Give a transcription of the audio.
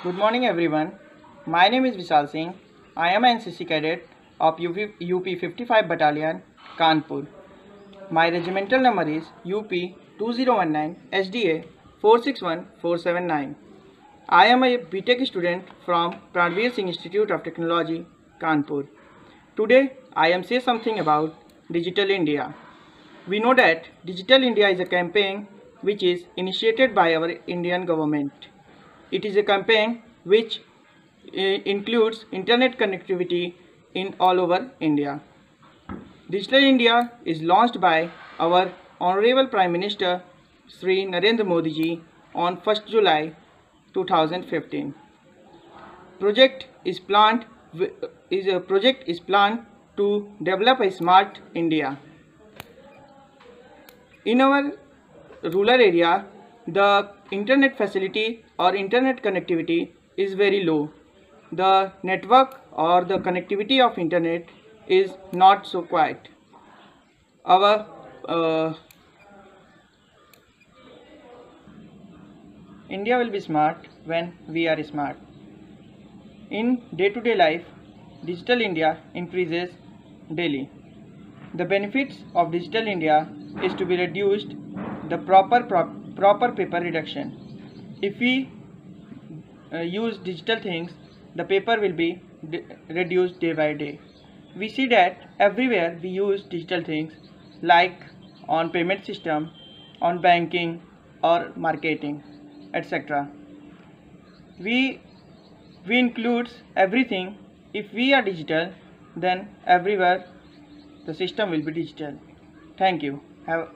Good morning, everyone. My name is Vishal Singh. I am an NCC cadet of UP, UP 55 Battalion, Kanpur. My regimental number is UP 2019 SDA 461479. I am a BTech student from Pranveer Singh Institute of Technology, Kanpur. Today, I am say something about Digital India. We know that Digital India is a campaign which is initiated by our Indian government. It is a campaign which uh, includes internet connectivity in all over India. Digital India is launched by our Honorable Prime Minister Sri Narendra Modi ji on 1st July 2015. Project is planned is a project is planned to develop a smart India. In our rural area, the internet facility or internet connectivity is very low. The network or the connectivity of internet is not so quiet. Our uh, India will be smart when we are smart. In day-to-day -day life, Digital India increases daily. The benefits of Digital India is to be reduced the proper pro proper paper reduction. If we uh, use digital things, the paper will be reduced day by day. We see that everywhere we use digital things like on payment system, on banking or marketing, etc. We we includes everything. If we are digital, then everywhere the system will be digital. Thank you. Have